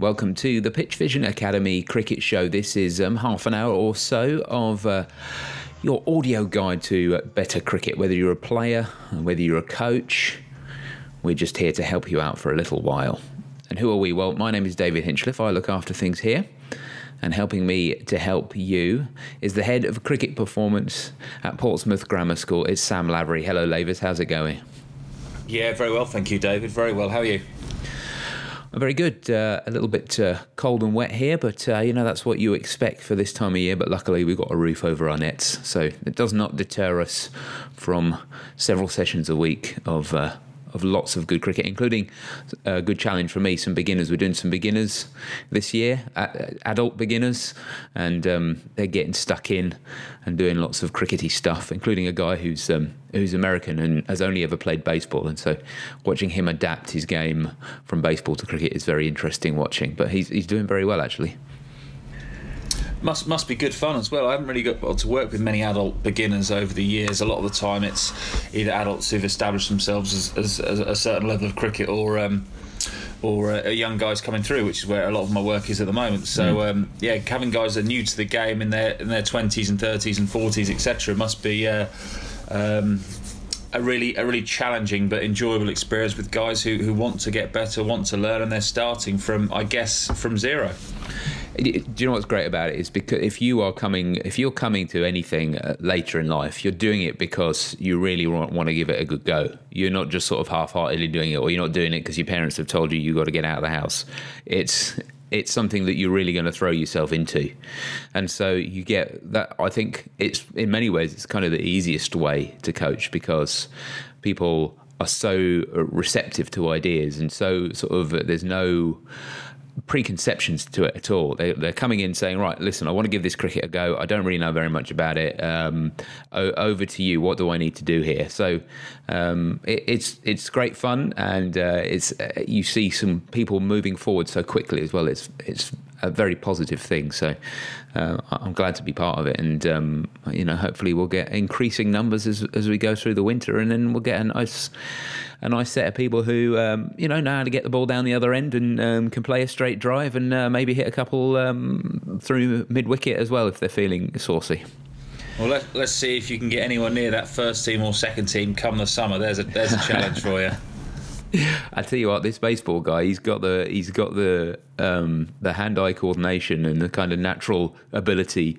Welcome to the PitchVision Academy Cricket Show. This is um, half an hour or so of uh, your audio guide to uh, better cricket, whether you're a player, whether you're a coach. We're just here to help you out for a little while. And who are we? Well, my name is David Hinchliffe. I look after things here. And helping me to help you is the head of cricket performance at Portsmouth Grammar School. It's Sam Lavery. Hello, Lavers. How's it going? Yeah, very well. Thank you, David. Very well. How are you? Very good. Uh, a little bit uh, cold and wet here, but uh, you know that's what you expect for this time of year. But luckily, we've got a roof over our nets, so it does not deter us from several sessions a week of uh, of lots of good cricket, including a good challenge for me. Some beginners. We're doing some beginners this year, adult beginners, and um, they're getting stuck in and doing lots of crickety stuff, including a guy who's um, who's American and has only ever played baseball. And so, watching him adapt his game from baseball to cricket is very interesting watching. But he's he's doing very well actually must must be good fun as well. I haven't really got to work with many adult beginners over the years. A lot of the time, it's either adults who've established themselves as, as, as a certain level of cricket, or um, or uh, young guys coming through, which is where a lot of my work is at the moment. So mm. um, yeah, having guys that are new to the game in their in their twenties and thirties and forties, etc., must be. Uh, um, a really a really challenging but enjoyable experience with guys who, who want to get better, want to learn, and they're starting from I guess from zero do you know what's great about it is because if you are coming if you're coming to anything uh, later in life you're doing it because you really want, want to give it a good go. You're not just sort of half-heartedly doing it or you're not doing it because your parents have told you you got to get out of the house. It's it's something that you're really going to throw yourself into. And so you get that i think it's in many ways it's kind of the easiest way to coach because people are so receptive to ideas and so sort of there's no preconceptions to it at all. They, are coming in saying, right, listen, I want to give this cricket a go. I don't really know very much about it. Um, o- over to you. What do I need to do here? So um, it, it's it's great fun, and uh, it's uh, you see some people moving forward so quickly as well. It's it's a very positive thing. So uh, I'm glad to be part of it, and um, you know, hopefully we'll get increasing numbers as as we go through the winter, and then we'll get a nice a nice set of people who um, you know know how to get the ball down the other end and um, can play a straight drive and uh, maybe hit a couple um, through mid wicket as well if they're feeling saucy. Well, let, us see if you can get anyone near that first team or second team come the summer. There's a there's a challenge for you. I tell you what, this baseball guy, he's got the he's got the um, the hand-eye coordination and the kind of natural ability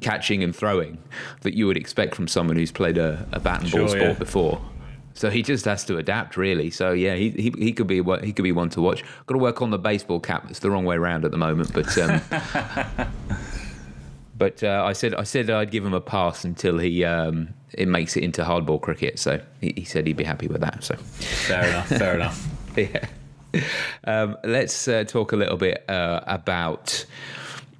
catching and throwing that you would expect from someone who's played a, a bat and ball sport yeah. before. So he just has to adapt, really. So yeah, he, he, he could be he could be one to watch. Got to work on the baseball cap. It's the wrong way around at the moment, but um, but uh, I said I said I'd give him a pass until he um, it makes it into hardball cricket. So he, he, said he'd be happy with that. So fair enough. Fair enough. yeah. Um, let's uh, talk a little bit uh, about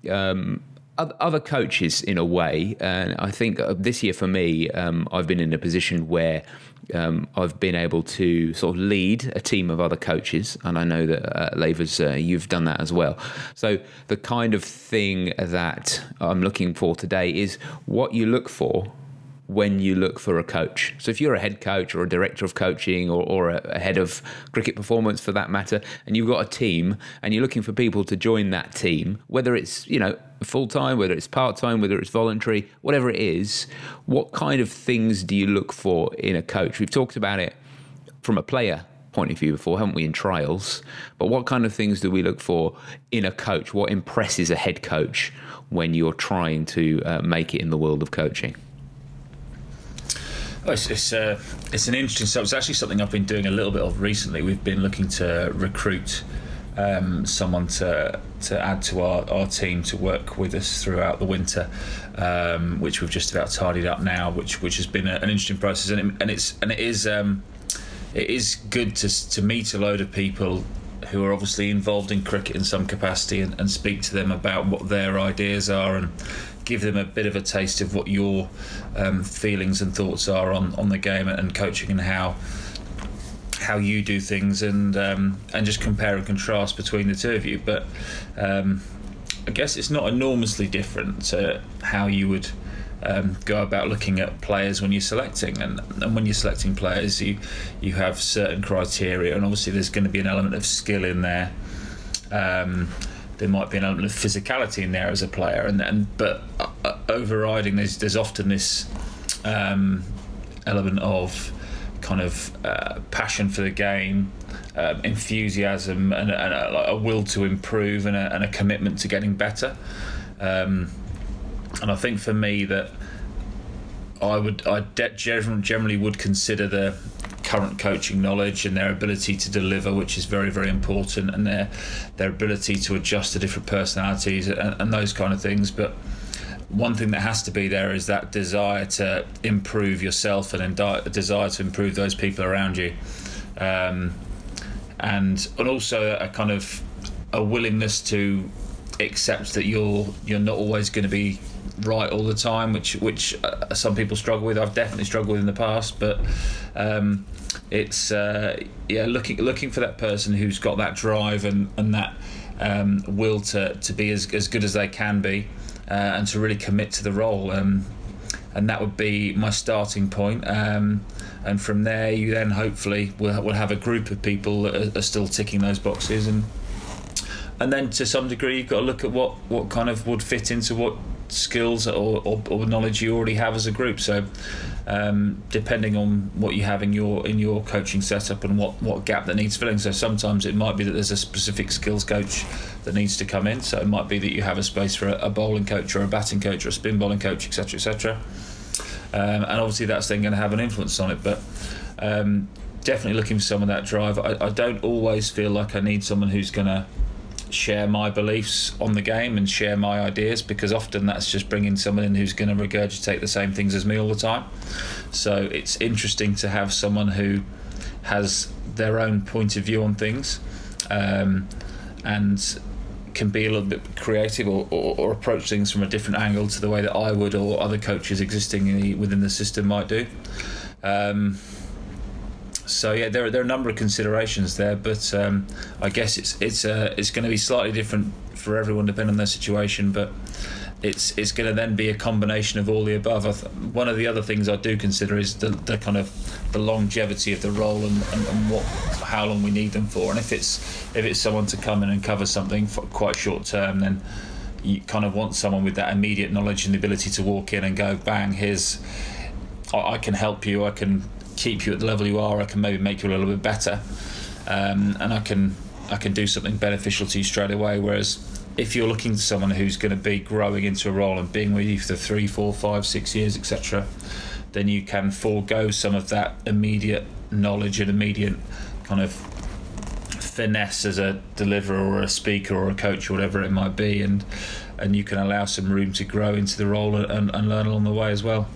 um, other coaches in a way. And I think uh, this year for me, um, I've been in a position where um, I've been able to sort of lead a team of other coaches, and I know that uh, Lavers, uh, you've done that as well. So the kind of thing that I'm looking for today is what you look for when you look for a coach. So if you're a head coach or a director of coaching or, or a, head of cricket performance for that matter, and you've got a team and you're looking for people to join that team, whether it's, you know, full time, whether it's part time, whether it's voluntary, whatever it is, what kind of things do you look for in a coach? We've talked about it from a player point of view before, haven't we, in trials? But what kind of things do we look for in a coach? What impresses a head coach when you're trying to uh, make it in the world of coaching? Oh, it's it's, uh, it's an interesting stuff. It's actually something I've been doing a little bit of recently. We've been looking to recruit um, someone to to add to our, our team to work with us throughout the winter, um, which we've just about tidied up now, which which has been a, an interesting process, and, it, and it's and it is um, it is good to to meet a load of people who are obviously involved in cricket in some capacity and, and speak to them about what their ideas are and give them a bit of a taste of what your um, feelings and thoughts are on, on the game and coaching and how how you do things and um, and just compare and contrast between the two of you. But um, I guess it's not enormously different to how you would um, go about looking at players when you're selecting. And, and when you're selecting players, you you have certain criteria, and obviously there's going to be an element of skill in there Um, there might be an element of physicality in there as a player, and, and but uh, overriding there's there's often this um, element of kind of uh, passion for the game, um, enthusiasm, and, and a, a, will to improve, and a, and a commitment to getting better. Um, and I think for me that I would I generally would consider the current coaching knowledge and their ability to deliver, which is very very important, and their their ability to adjust to different personalities and, and those kind of things. But one thing that has to be there is that desire to improve yourself and a desire to improve those people around you, um, and and also a kind of a willingness to accept that you're you're not always going to be right all the time, which which uh, some people struggle with. I've definitely struggled with in the past, but um, it's uh, yeah looking looking for that person who's got that drive and and that um, will to to be as as good as they can be, uh, and to really commit to the role. Um, and that would be my starting point. Um, and from there, you then hopefully will, will have a group of people that are, are still ticking those boxes and and then to some degree you've got to look at what what kind of would fit into what skills or, or, or knowledge you already have as a group. So, um, depending on what you have in your in your coaching setup and what, what gap that needs filling. So sometimes it might be that there's a specific skills coach that needs to come in. So it might be that you have a space for a, a bowling coach or a batting coach or a spin bowling coach, etc., etc. Um, and obviously that's then going to have an influence on it. But um, definitely looking for some of that drive. I, I don't always feel like I need someone who's going to share my beliefs on the game and share my ideas because often that's just bringing someone in who's going to regurgitate the same things as me all the time. So it's interesting to have someone who has their own point of view on things um, and can be a little bit creative or, or, or, approach things from a different angle to the way that I would or other coaches existing within the system might do. Um, so yeah, there are, there are a number of considerations there, but um, I guess it's it's uh, it's going to be slightly different for everyone depending on their situation. But it's it's going to then be a combination of all the above. Th- one of the other things I do consider is the, the kind of the longevity of the role and, and, and, what how long we need them for. And if it's if it's someone to come in and cover something for quite short term, then you kind of want someone with that immediate knowledge and the ability to walk in and go bang here's I, I can help you I can keep you at the level you are. I can maybe make you a little bit better, um, and I can I can do something beneficial to you straight away. Whereas if you're looking to someone who's going to be growing into a role and being with you for three, four, five, six years, etc., then you can forego some of that immediate knowledge and immediate kind of finesse as a deliverer or a speaker or a coach or whatever it might be, and and you can allow some room to grow into the role and, and learn along the way as well.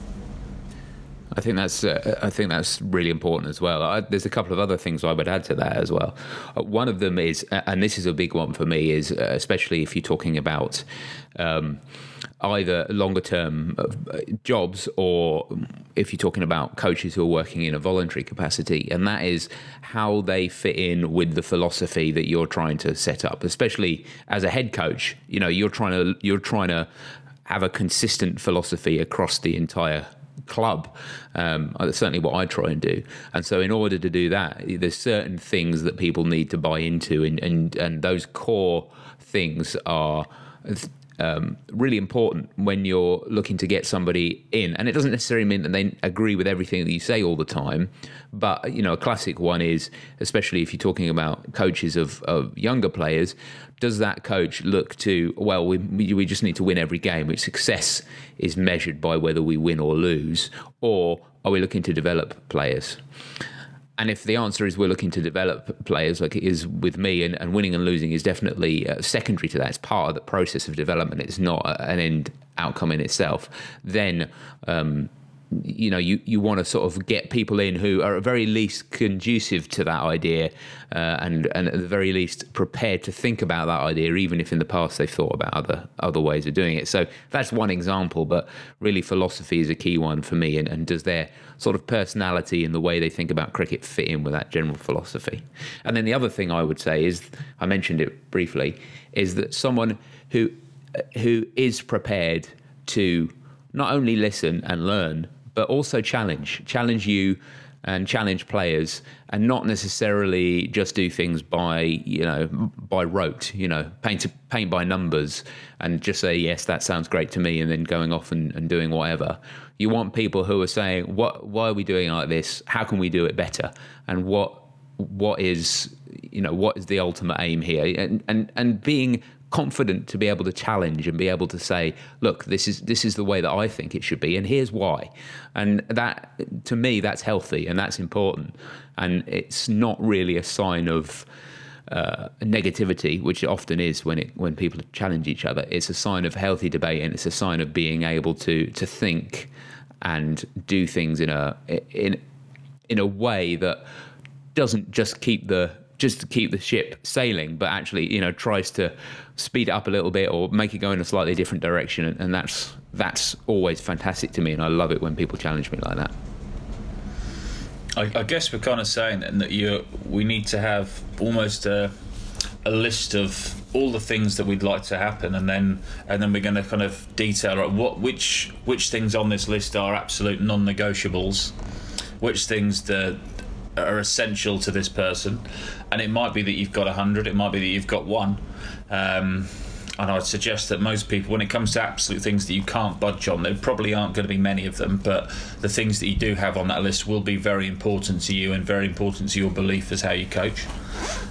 I think that's uh, I think that's really important as well. I, there's a couple of other things I would add to that as well. Uh, one of them is, and this is a big one for me, is uh, especially if you're talking about um, either longer term uh, jobs or if you're talking about coaches who are working in a voluntary capacity, and that is how they fit in with the philosophy that you're trying to set up. Especially as a head coach, you know you're trying to you're trying to have a consistent philosophy across the entire club. Um, that's certainly what I try and do. And so, in order to do that, there's certain things that people need to buy into, and and, and those core things are. Um, really important when you're looking to get somebody in, and it doesn't necessarily mean that they agree with everything that you say all the time. But you know, a classic one is, especially if you're talking about coaches of, of younger players, does that coach look to well we, we just need to win every game which success is measured by whether we win or lose or are we looking to develop players and if the answer is we're looking to develop players like it is with me and, and winning and losing is definitely uh, secondary to that it's part of the process of development it's not an end outcome in itself then um, you know you, you want to sort of get people in who are at very least conducive to that idea uh, and and at the very least prepared to think about that idea even if in the past they've thought about other other ways of doing it. So that's one example but really philosophy is a key one for me and, and does their sort of personality and the way they think about cricket fit in with that general philosophy? And then the other thing I would say is I mentioned it briefly is that someone who who is prepared to not only listen and learn but also challenge challenge you and challenge players and not necessarily just do things by you know by rote you know paint paint by numbers and just say yes that sounds great to me and then going off and, and doing whatever. You want people who are saying what why are we doing like this? How can we do it better? And what what is you know what is the ultimate aim here? And and and being confident to be able to challenge and be able to say, look, this is this is the way that I think it should be, and here's why. And that, to me, that's healthy and that's important. And it's not really a sign of uh, negativity, which it often is when it when people challenge each other. It's a sign of healthy debate, and it's a sign of being able to to think and do things in a in in a way that doesn't just keep the just to keep the ship sailing, but actually, you know, tries to speed it up a little bit or make it go in a slightly different direction. And that's that's always fantastic to me, and I love it when people challenge me like that. I, I guess we're kind of saying then that you we need to have almost a a list of all the things that we'd like to happen, and then and then we're going to kind of detail what which which things on this list are absolute non-negotiables, which things the are essential to this person, and it might be that you've got a hundred, it might be that you've got one. Um, and I'd suggest that most people, when it comes to absolute things that you can't budge on, there probably aren't going to be many of them, but the things that you do have on that list will be very important to you and very important to your belief as how you coach.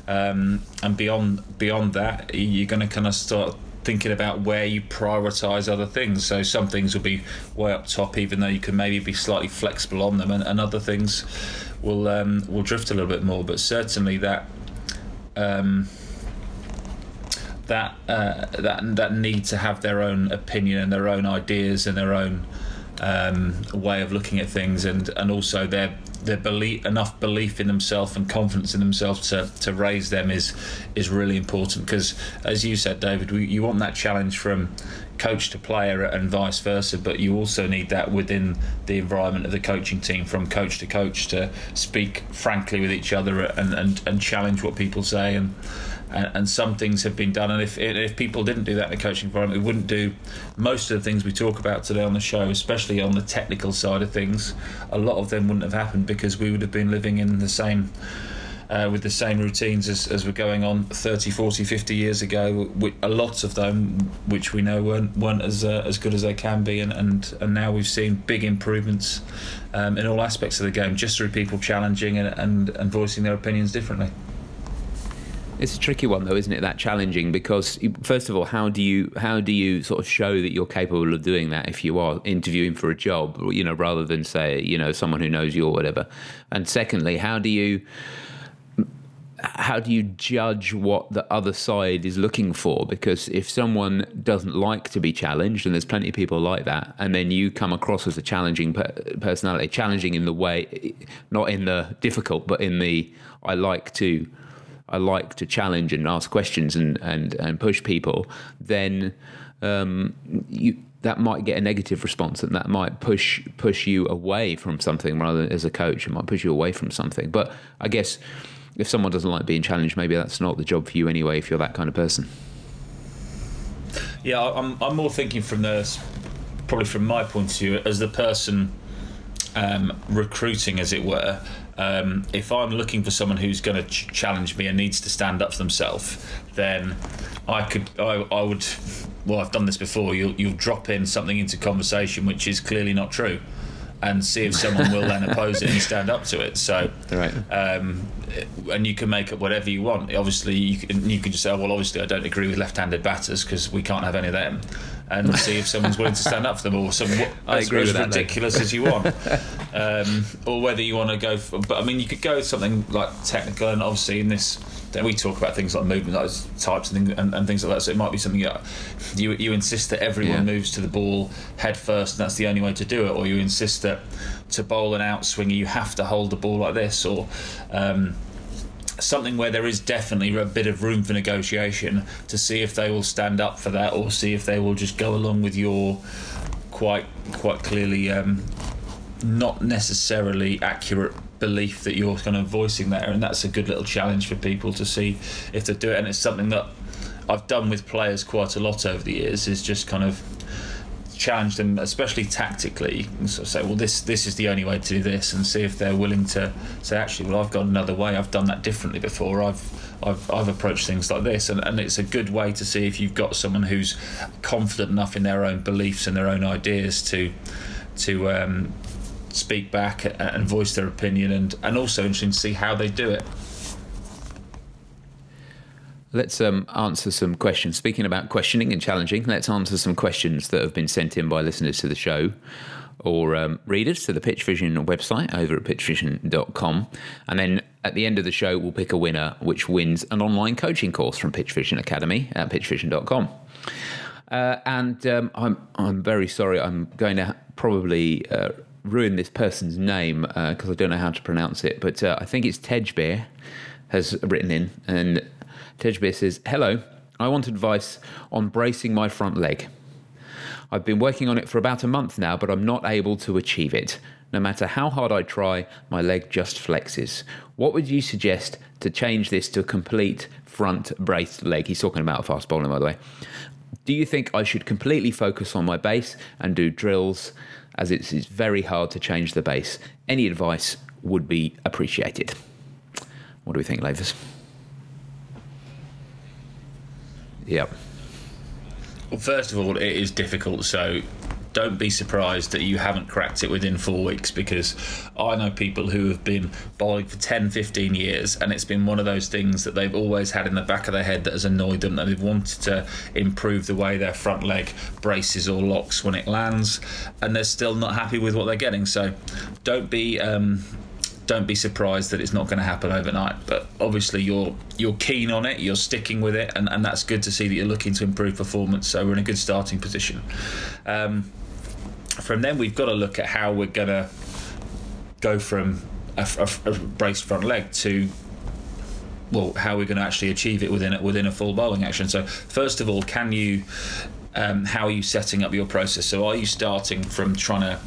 Um, and beyond beyond that, you're going to kind of start thinking about where you prioritize other things. So some things will be way up top, even though you can maybe be slightly flexible on them, and, and other things will um, will drift a little bit more. But certainly that. Um, that uh, that that need to have their own opinion and their own ideas and their own um, way of looking at things, and and also their their belief enough belief in themselves and confidence in themselves to, to raise them is is really important. Because as you said David we, you want that challenge from coach to player and vice versa but you also need that within the environment of the coaching team from coach to coach to speak frankly with each other and, and, and challenge what people say and and, and, some things have been done. And if if people didn't do that in the coaching environment, we wouldn't do most of the things we talk about today on the show, especially on the technical side of things. A lot of them wouldn't have happened because we would have been living in the same. Uh, with the same routines as, as were going on 30, 40, 50 years ago. a lot of them, which we know weren't, weren't as uh, as good as they can be, and, and, and now we've seen big improvements um, in all aspects of the game just through people challenging and, and, and voicing their opinions differently. It's a tricky one, though, isn't it? That challenging because, first of all, how do you how do you sort of show that you're capable of doing that if you are interviewing for a job, you know, rather than say, you know, someone who knows you or whatever? And secondly, how do you how do you judge what the other side is looking for? Because if someone doesn't like to be challenged, and there's plenty of people like that, and then you come across as a challenging personality, challenging in the way, not in the difficult, but in the I like to I like to challenge and ask questions and and, and push people, then um, you that might get a negative response and that might push push you away from something rather than as a coach. It might push you away from something. But i guess if someone doesn't like being challenged maybe that's not the job for you anyway if you're that kind of person. Yeah i'm, I'm more thinking from the probably from my point of view as the person um, recruiting as it were um, if I'm looking for someone who's going to ch- challenge me and needs to stand up for themselves, then I could, I, I would, well, I've done this before. You'll, you'll drop in something into conversation which is clearly not true, and see if someone will then oppose it and stand up to it. So, right. Um, and you can make it whatever you want. Obviously, you can, you can just say, oh, well, obviously, I don't agree with left-handed batters because we can't have any of them, and see if someone's willing to stand up for them, or some I agree as, as ridiculous as you want, um, or whether you want to go. For, but I mean, you could go with something like technical, and obviously in this then we talk about things like movement types and, and, and, things like that. So it might be something that you you insist that everyone yeah. moves to the ball head first, and that's the only way to do it, or you insist that to bowl an outswinger you have to hold the ball like this, or um, something where there is definitely a bit of room for negotiation to see if they will stand up for that, or see if they will just go along with your quite quite clearly um, not necessarily accurate belief that you're kind of voicing there, and that's a good little challenge for people to see if they do it. And it's something that I've done with players quite a lot over the years. Is just kind of challenge them, especially tactically. So say, well, this this is the only way to do this, and see if they're willing to say, actually, well, I've got another way. I've done that differently before. I've I've, I've approached things like this, and, and it's a good way to see if you've got someone who's confident enough in their own beliefs and their own ideas to to um, speak back and voice their opinion, and and also interesting to see how they do it. Let's um, answer some questions. Speaking about questioning and challenging, let's answer some questions that have been sent in by listeners to the show or um, readers to the PitchVision website over at pitchvision.com. And then at the end of the show, we'll pick a winner which wins an online coaching course from PitchVision Academy at pitchvision.com. Uh, and um, I'm, I'm very sorry, I'm going to probably uh, ruin this person's name because uh, I don't know how to pronounce it, but uh, I think it's Tejbeer has written in. And Tejbeer says, Hello, I want advice on bracing my front leg. I've been working on it for about a month now, but I'm not able to achieve it. No matter how hard I try, my leg just flexes. What would you suggest to change this to a complete front braced leg? He's talking about fast bowling, by the way. Do you think I should completely focus on my base and do drills, as it's, it's very hard to change the base? Any advice would be appreciated. What do we think, Lavers? Yep. Well, first of all, it is difficult. So don't be surprised that you haven't cracked it within four weeks because I know people who have been bowling for 10, 15 years and it's been one of those things that they've always had in the back of their head that has annoyed them, that they've wanted to improve the way their front leg braces or locks when it lands and they're still not happy with what they're getting. So don't be. Um, don't be surprised that it's not going to happen overnight. But obviously, you're you're keen on it, you're sticking with it, and, and that's good to see that you're looking to improve performance. So we're in a good starting position. Um, from then, we've got to look at how we're going to go from a, a, a braced front leg to well, how we're going to actually achieve it within within a full bowling action. So first of all, can you? Um, how are you setting up your process? So are you starting from trying to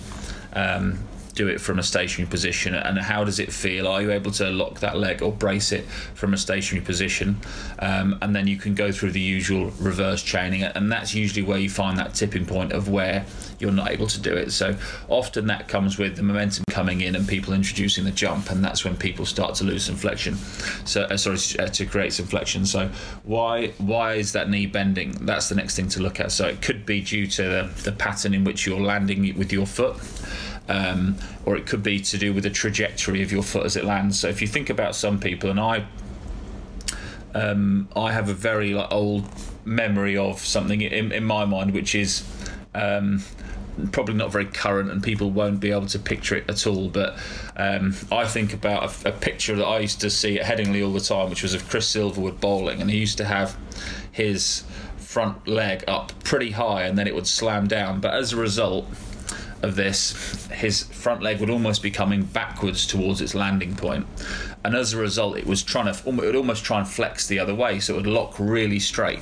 um, do it from a stationary position and how does it feel? Are you able to lock that leg or brace it from a stationary position? Um, and then you can go through the usual reverse chaining and that's usually where you find that tipping point of where you're not able to do it. So often that comes with the momentum coming in and people introducing the jump and that's when people start to lose some flexion. So uh, sorry uh, to create some flexion. So why why is that knee bending? That's the next thing to look at. So it could be due to the, the pattern in which you're landing with your foot um, or it could be to do with the trajectory of your foot as it lands. So if you think about some people, and I, um, I have a very like, old memory of something in, in my mind, which is. Um, probably not very current and people won't be able to picture it at all but um, I think about a, a, picture that I used to see at Headingley all the time which was of Chris Silverwood bowling and he used to have his front leg up pretty high and then it would slam down but as a result of this, his front leg would almost be coming backwards towards its landing point, and as a result, it was trying to it would almost try and flex the other way, so it would lock really straight.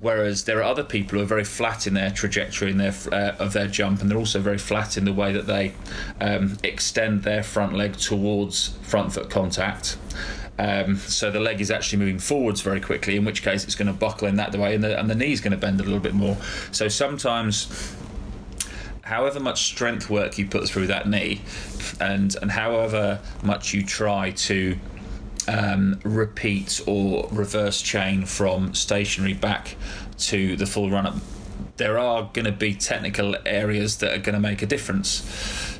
Whereas there are other people who are very flat in their trajectory in their uh, of their jump, and they're also very flat in the way that they um, extend their front leg towards front foot contact. Um, so the leg is actually moving forwards very quickly, in which case it's going to buckle in that way, and the, and the knee is going to bend a little bit more. So sometimes however much strength work you put through that knee, and and however much you try to um, repeat or reverse chain from stationary back to the full run up, there are going to be technical areas that are going to make a difference.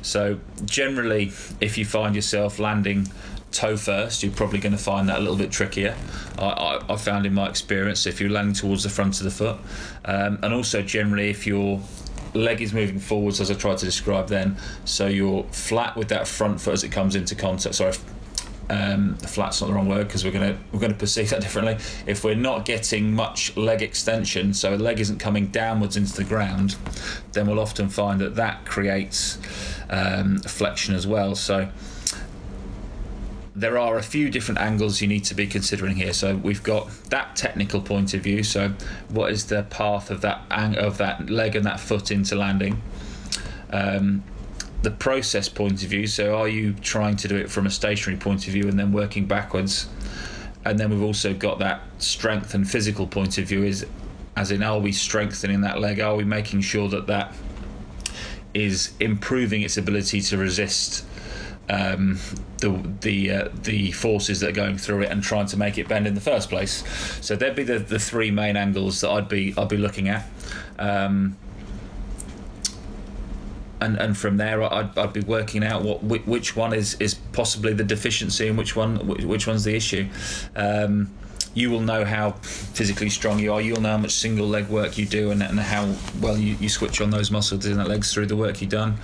So generally, if you find yourself landing toe first, you're probably going to find that a little bit trickier. I, I, I found in my experience if you're landing towards the front of the foot, um, and also generally if you're leg is moving forwards as I tried to describe then. So you're flat with that front foot as it comes into contact. Sorry, um, flat's not the wrong word because we're gonna we're gonna perceive that differently. If we're not getting much leg extension, so the leg isn't coming downwards into the ground, then we'll often find that that creates um, flexion as well. So there are a few different angles you need to be considering here. So we've got that technical point of view. So what is the path of that of that leg and that foot into landing? Um, the process point of view. So are you trying to do it from a stationary point of view and then working backwards? And then we've also got that strength and physical point of view. Is as in, are we strengthening that leg? Are we making sure that that is improving its ability to resist um, the the uh, the forces that are going through it and trying to make it bend in the first place. So there'd be the, the three main angles that I'd be I'd be looking at. Um, and, and from there, I'd, I'd be working out what which one is, is possibly the deficiency and which one which one's the issue. Um, you will know how physically strong you are. You'll know how much single leg work you do and, and how well you, you switch on those muscles in that legs through the work you've done.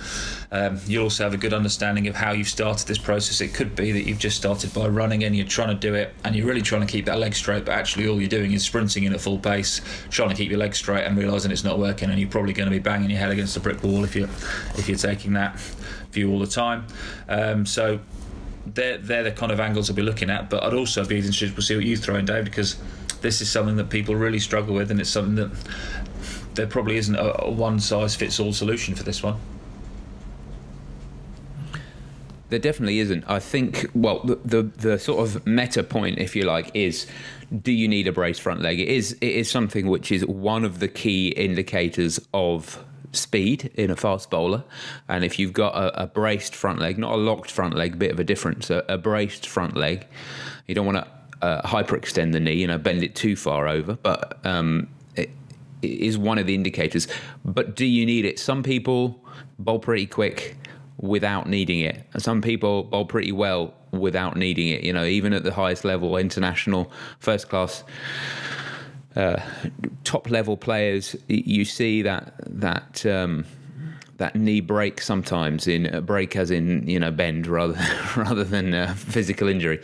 Um, you'll also have a good understanding of how you've started this process. It could be that you've just started by running and you're trying to do it and you're really trying to keep that leg straight, but actually all you're doing is sprinting in at full pace, trying to keep your leg straight and realizing it's not working. And you're probably going to be banging your head against a brick wall if you're if you're taking that view all the time. Um, so they're they're the kind of angles I'll be looking at. But I'd also be interested to see what you throw in, Dave, because this is something that people really struggle with, and it's something that there probably isn't a, a one size fits all solution for this one. There definitely isn't. I think. Well, the, the, the sort of meta point, if you like, is do you need a brace front leg? It is it is something which is one of the key indicators of speed in a fast bowler. And if you've got a, a braced front leg, not a locked front leg, a bit of a difference, a, a braced front leg, you don't want to uh, hyperextend the knee, you know, bend it too far over, but um, it, it is one of the indicators. But do you need it? Some people bowl pretty quick without needing it. And some people bowl pretty well without needing it. You know, even at the highest level, international, first class uh, top level players, you see that that um, that knee break sometimes in a break as in you know bend rather rather than uh, physical injury.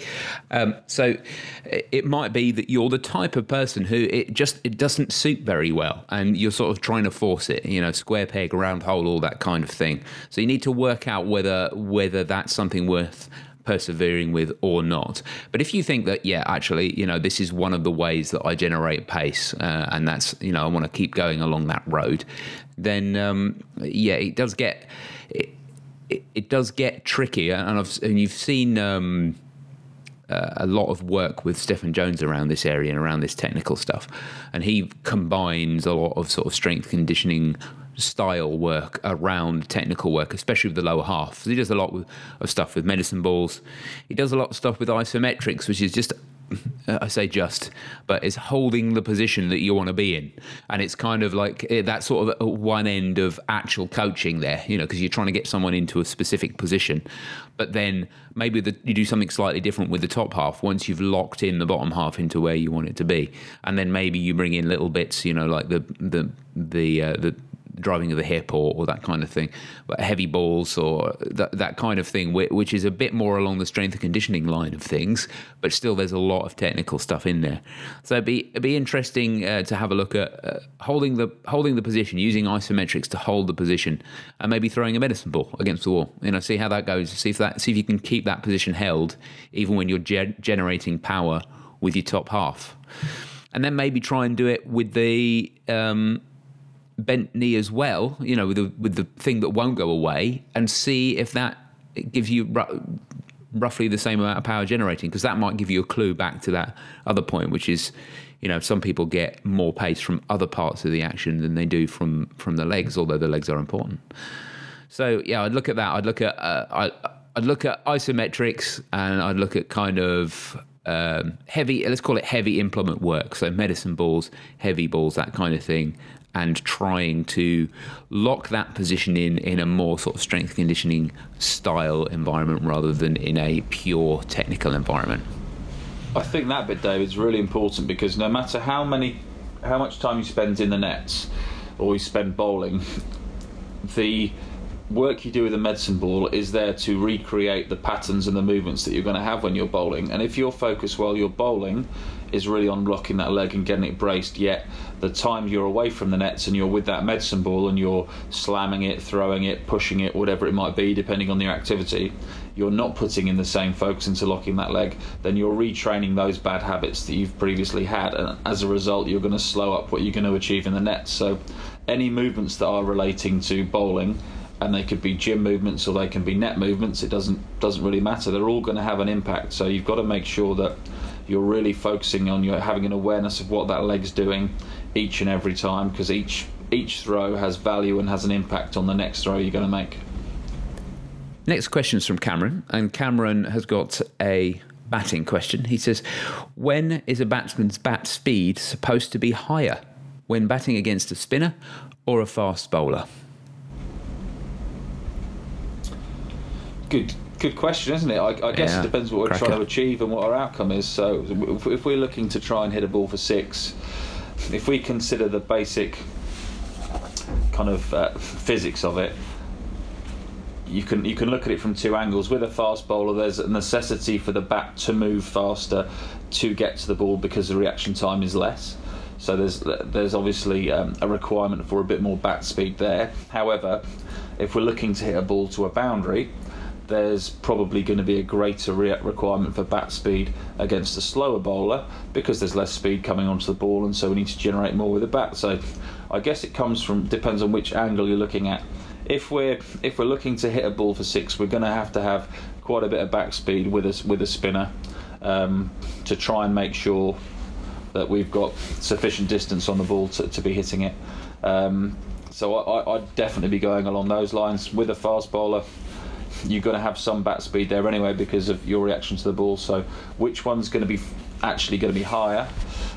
Um, so it might be that you're the type of person who it just it doesn't suit very well, and you're sort of trying to force it. You know, square peg, round hole, all that kind of thing. So you need to work out whether whether that's something worth persevering with or not. But if you think that, yeah, actually, you know, this is one of the ways that I generate pace, uh, and that's, you know, I want to keep going along that road, then um, yeah, it does get it, it, it, does get tricky, and I've and you've seen. Um, uh, a lot of work with Steffan Jones around this area and around this technical stuff, and he combines a lot of sort of strength conditioning style work around technical work, especially with the lower half. So he does a lot with, of stuff with medicine balls. He does a lot of stuff with isometrics, which is just I say just, but it's holding the position that you want to be in, and it's kind of like eh, that sort of one end of actual coaching there, you know, because you're trying to get someone into a specific position, but then maybe the, you do something slightly different with the top half once you've locked in the bottom half into where you want it to be, and then maybe you bring in little bits, you know, like the the the uh, the driving of the hip or, or that kind of thing, but heavy balls or that, that kind of thing, which is a bit more along the strength and conditioning line of things, but still there's a lot of technical stuff in there. So it'd be, it'd be interesting uh, to have a look at uh, holding the holding the position, using isometrics to hold the position, and maybe throwing a medicine ball against the wall. You know, see how that goes. See if that see if you can keep that position held even when you're ge- generating power with your top half and then maybe try and do it with the um, bent knee as well, you know, with the, with the thing that won't go away, and see if that gives you r- roughly the same amount of power generating, because that might give you a clue back to that other point, which is, you know, some people get more pace from other parts of the action than they do from from the legs, although the legs are important. So yeah, I'd look at that. I'd look at uh, I, I'd look at isometrics, and I'd look at kind of um, heavy, let's call it heavy implement work. So medicine balls, heavy balls, that kind of thing and trying to lock that position in in a more sort of strength conditioning style environment rather than in a pure technical environment. I think that bit, Dave, is really important because no matter how many, how much time you spend in the nets or you spend bowling, the work you do with a medicine ball is there to recreate the patterns and the movements that you're going to have when you're bowling. And if your focus while you're bowling is really on locking that leg and getting it braced, yet the time you're away from the nets and you're with that medicine ball and you're slamming it, throwing it, pushing it, whatever it might be, depending on your activity, you're not putting in the same focus into locking that leg, then you're retraining those bad habits that you've previously had. And as a result, you're going to slow up what you're going to achieve in the nets. So, any movements that are relating to bowling and they could be gym movements or they can be net movements. It doesn't doesn't really matter. They're all going to have an impact. So you've got to make sure that you're really focusing on your having an awareness of what that leg's doing each and every time because each each throw has value and has an impact on the next throw you're going to make. Next question is from Cameron, and Cameron has got a batting question. He says, When is a batsman's bat speed supposed to be higher? When batting against a spinner or a fast bowler? Good, good question, isn't it? I, I guess Yeah, it depends what we're cracker. trying to achieve and what our outcome is. So, if, if we're looking to try and hit a ball for six, if we consider the basic kind of uh, physics of it, you can you can look at it from two angles. With a fast bowler, there's a necessity for the bat to move faster to get to the ball because the reaction time is less. So there's there's obviously um, a requirement for a bit more bat speed there. However, if we're looking to hit a ball to a boundary, there's probably going to be a greater re- requirement for bat speed against a slower bowler because there's less speed coming onto the ball, and so we need to generate more with the bat. So, I guess it comes from depends on which angle you're looking at. If we're if we're looking to hit a ball for six, we're going to have to have quite a bit of bat speed with us with a spinner um, to try and make sure that we've got sufficient distance on the ball to, to be hitting it. Um, so I, I'd definitely be going along those lines with a fast bowler you're going to have some bat speed there anyway because of your reaction to the ball. So, which one's going to be actually going to be higher?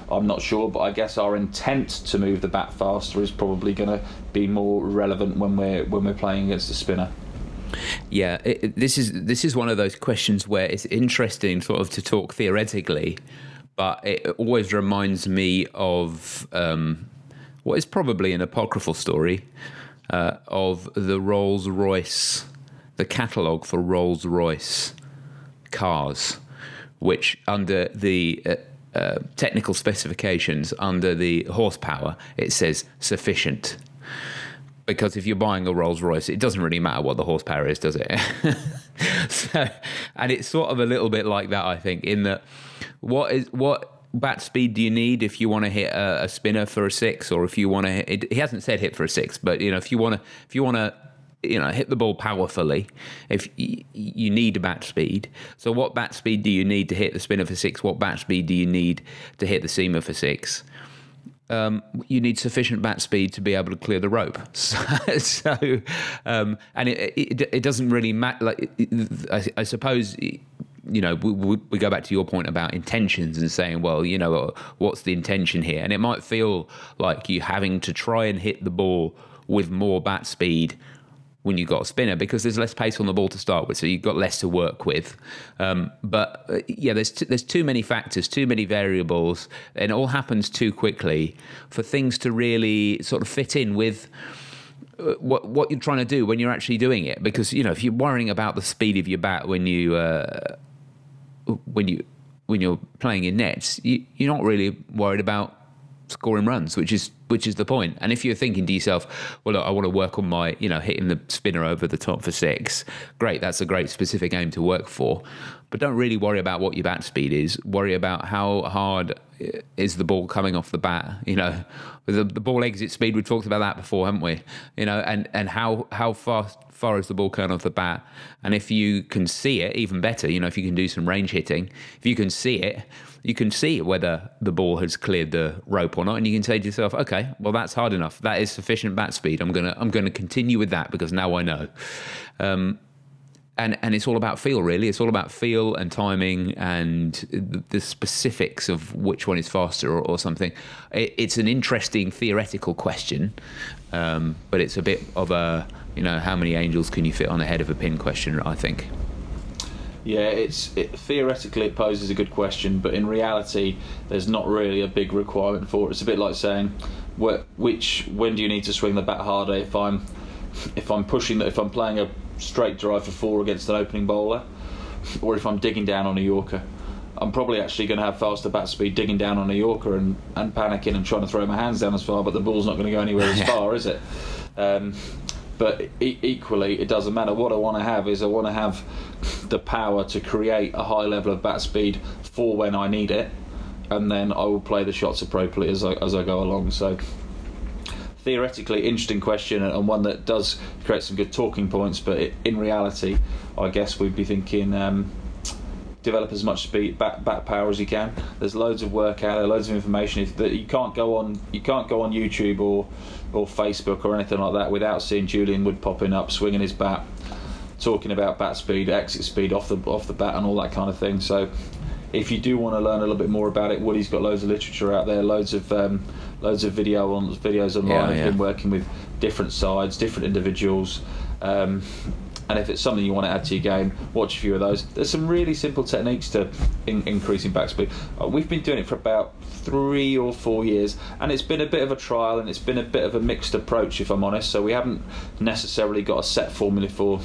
I'm not sure, but I guess our intent to move the bat faster is probably going to be more relevant when we're when we're playing against a spinner. Yeah, it- this is this is one of those questions where it's interesting, sort of, to talk theoretically, but it always reminds me of um, what is probably an apocryphal story uh, of the Rolls Royce, the catalogue for Rolls Royce cars, which under the uh, uh, technical specifications, under the horsepower, it says sufficient because if you're buying a Rolls Royce, it doesn't really matter what the horsepower is, does it? so, and it's sort of a little bit like that, I think, in that what is what bat speed do you need if you want to hit a, a spinner for a six, or if you want to? He hasn't said hit for a six, but you know, if you want to, if you want to. You know, hit the ball powerfully. If you need bat speed, so what bat speed do you need to hit the spinner for six? What bat speed do you need to hit the seamer for six? um, you need sufficient bat speed to be able to clear the rope. So, so um, and it, it, it doesn't really matter. Like, I, I suppose, you know, we we go back to your point about intentions and saying, well, you know, what's the intention here? And it might feel like you having to try and hit the ball with more bat speed when you've got a spinner because there's less pace on the ball to start with, so you've got less to work with. Um, but uh, yeah, there's t- there's too many factors, too many variables, and it all happens too quickly for things to really sort of fit in with uh, what what you're trying to do when you're actually doing it. Because you know, if you're worrying about the speed of your bat when you uh, when you when you're playing in nets, you, you're not really worried about scoring runs, which is which is the point. And if you're thinking to yourself, well, look, I want to work on my, you know, hitting the spinner over the top for six, great, that's a great specific aim to work for. But don't really worry about what your bat speed is. Worry about how hard eh, is the ball coming off the bat. You know, the, the ball exit speed, We've talked about that before, haven't we? You know, and and how how fast far is the ball coming off the bat? And if you can see it, even better. You know, if you can do some range hitting, if you can see it, you can see whether the ball has cleared the rope or not, and you can say to yourself, "Okay, well that's hard enough. That is sufficient bat speed. I'm gonna I'm gonna continue with that because now I know." Um, and and it's all about feel, really. It's all about feel and timing and the, specifics of which one is faster or, or something. It, it's an interesting theoretical question, um, but it's a bit of a you know how many angels can you fit on the head of a pin question, I think. Yeah, it's it, theoretically it poses a good question, but in reality, there's not really a big requirement for it. It's a bit like saying, wh- which when do you need to swing the bat harder? If I'm if I'm pushing that, if I'm playing a straight drive for four against an opening bowler, or if I'm digging down on a Yorker. I'm probably actually going to have faster bat speed digging down on a Yorker and, and panicking and trying to throw my hands down as far, but the ball's not going to go anywhere as far, is it? Um, but e- equally, it doesn't matter. What I want to have is I want to have the power to create a high level of bat speed for when I need it, and then I will play the shots appropriately as I as I go along. So theoretically, interesting question and one that does create some good talking points. But in reality, I guess we'd be thinking. Um, develop as much speed back back power as you can. There's loads of work out there, loads of information if, that you can't go on you can't go on YouTube or or Facebook or anything like that without seeing Julian Wood popping up, swinging his bat, talking about bat speed, exit speed off the off the bat, and all that kind of thing. So. If you do want to learn a little bit more about it, Woody's got loads of literature out there, loads of um, loads of video on videos online. Yeah, He's yeah. been working with different sides, different individuals. Um, and if it's something you want to add to your game, watch a few of those. There's some really simple techniques to in, increasing bat speed. Uh, we've been doing it for about three or four years, and it's been a bit of a trial and it's been a bit of a mixed approach, if I'm honest. So we haven't necessarily got a set formula for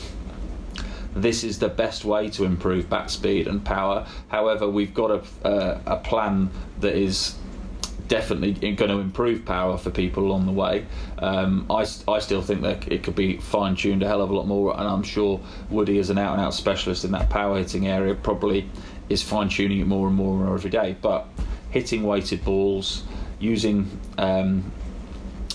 this is the best way to improve bat speed and power. However, we've got a, uh, a plan that is definitely going to improve power for people along the way. Um, I, I still think that it could be fine tuned a hell of a lot more, and I'm sure Woody, as an out and out specialist in that power hitting area, probably is fine tuning it more and more and more every day. But hitting weighted balls, using um,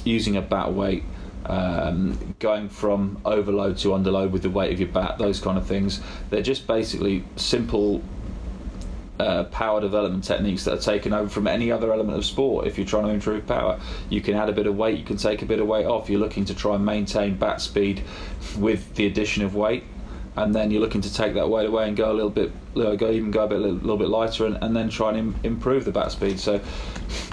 using a bat weight, um, going from overload to underload with the weight of your bat, those kind of things. They're just basically simple uh, power development techniques that are taken over from any other element of sport. If you're trying to improve power, you can add a bit of weight, you can take a bit of weight off. You're looking to try and maintain bat speed with the addition of weight. And then you're looking to take that weight away and go a little bit, go even go a bit, little, little bit lighter, and, and then try and Im- improve the bat speed. So,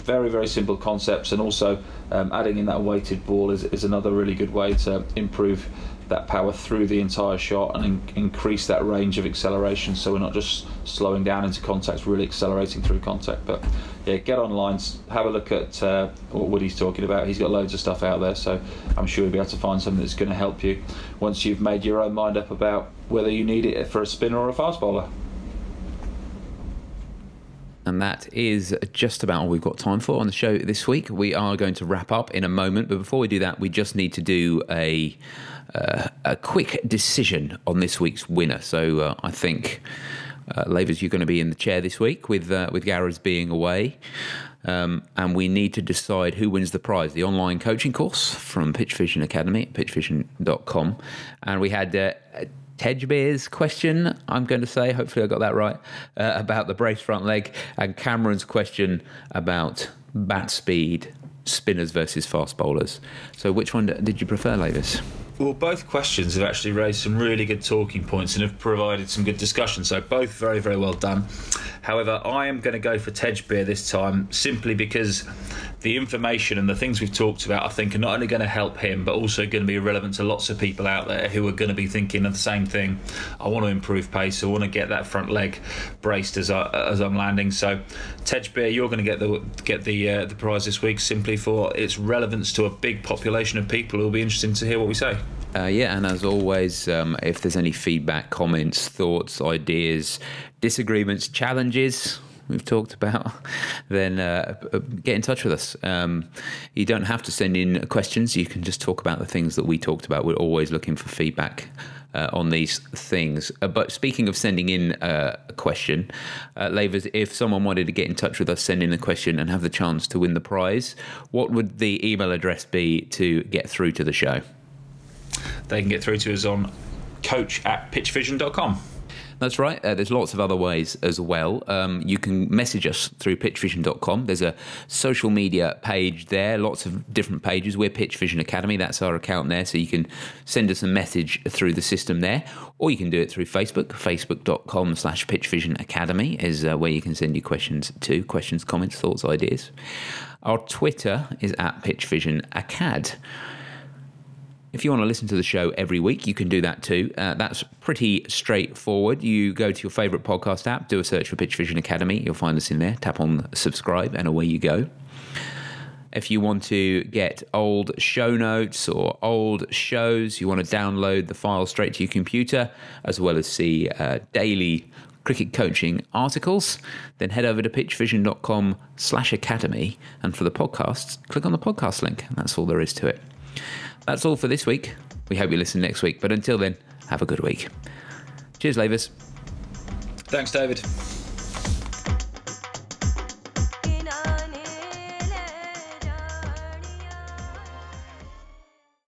very very simple concepts, and also um, adding in that weighted ball is, is another really good way to improve that power through the entire shot and in- increase that range of acceleration. So we're not just slowing down into contact, really accelerating through contact. But yeah, get online, have a look at uh, what Woody's talking about. He's got loads of stuff out there, so I'm sure you'll be able to find something that's going to help you once you've made your own mind up about whether you need it for a spinner or a fast bowler. And that is just about all we've got time for on the show this week. We are going to wrap up in a moment, but before we do that, we just need to do a uh, a quick decision on this week's winner. So uh, I think, uh, Lavers, you're going to be in the chair this week with uh, with Garras being away. Um, and we need to decide who wins the prize the online coaching course from PitchVision Academy at pitchvision.com. And we had Tedgebeer's question, I'm going to say, hopefully I got that right, uh, about the brace front leg, and Cameron's question about bat speed, spinners versus fast bowlers. So, which one did you prefer, Lavers? Well, both questions have actually raised some really good talking points and have provided some good discussion. So both very, very well done. However, I am going to go for Tedgebeer this time simply because the information and the things we've talked about, I think, are not only going to help him, but also going to be relevant to lots of people out there who are going to be thinking of the same thing. I want to improve pace. I want to get that front leg braced as I as I'm landing. So, Tedgebeer, you're going to get the get the uh, the prize this week simply for its relevance to a big population of people It'll be interesting to hear what we say. Uh, yeah, and as always, um, if there's any feedback, comments, thoughts, ideas, disagreements, challenges we've talked about, then uh, get in touch with us. Um, you don't have to send in questions. You can just talk about the things that we talked about. We're always looking for feedback. Uh, on these things. Uh, but speaking of sending in uh, a question, uh, Lavers, if someone wanted to get in touch with us, send in a question and have the chance to win the prize, what would the email address be to get through to the show? They can get through to us on coach at pitchvision.com. That's right. Uh, there's lots of other ways as well. Um, you can message us through pitchvision.com. There's a social media page there, lots of different pages. We're PitchVision Academy. That's our account there. So you can send us a message through the system there, or you can do it through Facebook. Facebook.com slash PitchVision Academy is uh, where you can send your questions to questions, comments, thoughts, ideas. Our Twitter is at PitchVision Acad. If you want to listen to the show every week, you can do that too. Uh, that's pretty straightforward. You go to your favourite podcast app, do a search for PitchVision Academy, you'll find us in there. Tap on subscribe, and away you go. If you want to get old show notes or old shows, you want to download the file straight to your computer, as well as see uh, daily cricket coaching articles, then head over to pitchvision.com slash academy. And for the podcasts, click on the podcast link. That's all there is to it. That's all for this week. We hope you listen next week. But until then, have a good week. Cheers, Lavers. Thanks, David.